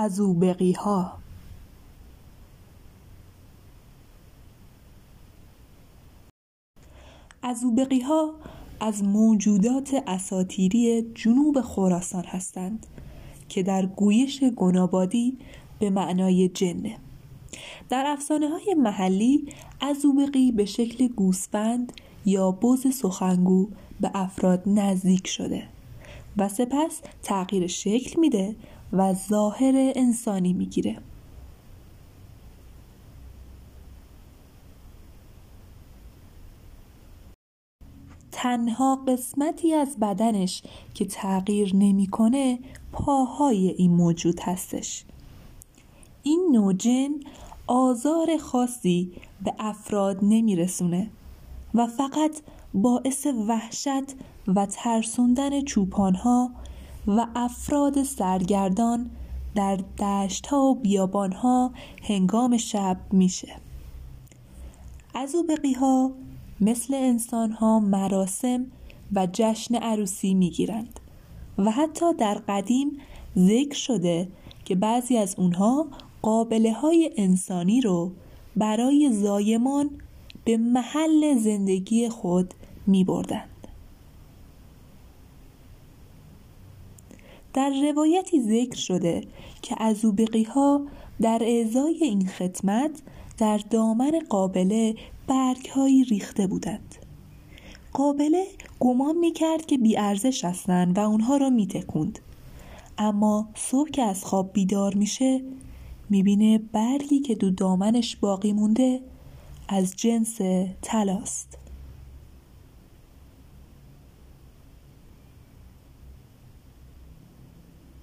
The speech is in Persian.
ازوبقی ها ها از موجودات اساطیری جنوب خراسان هستند که در گویش گنابادی به معنای جنه در افسانه های محلی ازوبقی به شکل گوسفند یا بز سخنگو به افراد نزدیک شده و سپس تغییر شکل میده و ظاهر انسانی می‌گیره. تنها قسمتی از بدنش که تغییر نمی‌کنه پاهای این موجود هستش. این نوع جن آزار خاصی به افراد نمیرسونه و فقط باعث وحشت و ترسوندن چوپانها و افراد سرگردان در دشتها و بیابانها هنگام شب میشه ازوبقیها مثل انسانها مراسم و جشن عروسی می‌گیرند و حتی در قدیم ذکر شده که بعضی از اونها قابله های انسانی رو برای زایمان به محل زندگی خود می بردند. در روایتی ذکر شده که ازوبقی ها در اعضای این خدمت در دامن قابله برگهایی ریخته بودند. قابله گمان می‌کرد که بیارزش هستند و اونها را میتکوند اما صبح که از خواب بیدار میشه می‌بینه برگی که دو دامنش باقی مونده از جنس تلاست